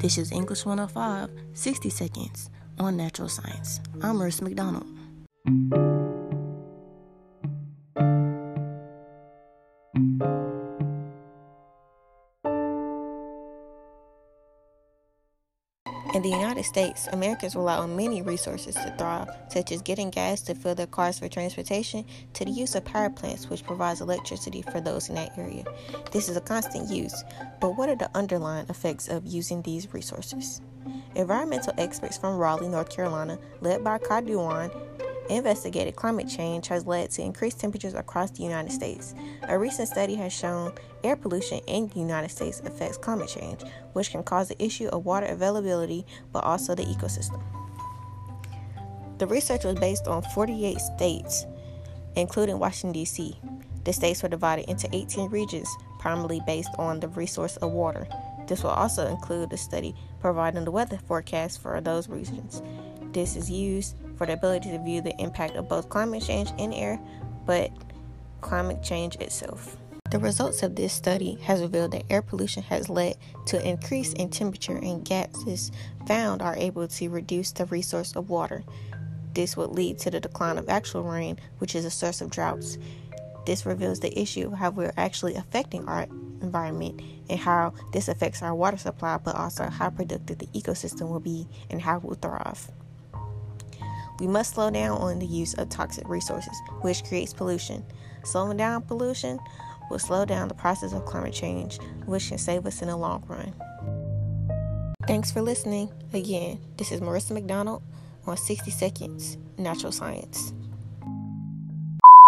This is English 105, 60 seconds on natural science. I'm Marissa McDonald. In the United States, Americans rely on many resources to thrive, such as getting gas to fill their cars for transportation, to the use of power plants, which provides electricity for those in that area. This is a constant use, but what are the underlying effects of using these resources? Environmental experts from Raleigh, North Carolina, led by Kai Duan, investigated climate change has led to increased temperatures across the United States. A recent study has shown air pollution in the United States affects climate change, which can cause the issue of water availability but also the ecosystem. The research was based on 48 states, including Washington, D.C. The states were divided into 18 regions, primarily based on the resource of water. This will also include the study providing the weather forecast for those regions. This is used for the ability to view the impact of both climate change in air, but climate change itself. The results of this study has revealed that air pollution has led to an increase in temperature and gases found are able to reduce the resource of water. This would lead to the decline of actual rain, which is a source of droughts. This reveals the issue how we're actually affecting our environment and how this affects our water supply, but also how productive the ecosystem will be and how it will thrive. We must slow down on the use of toxic resources, which creates pollution. Slowing down pollution will slow down the process of climate change, which can save us in the long run. Thanks for listening. Again, this is Marissa McDonald on 60 Seconds Natural Science.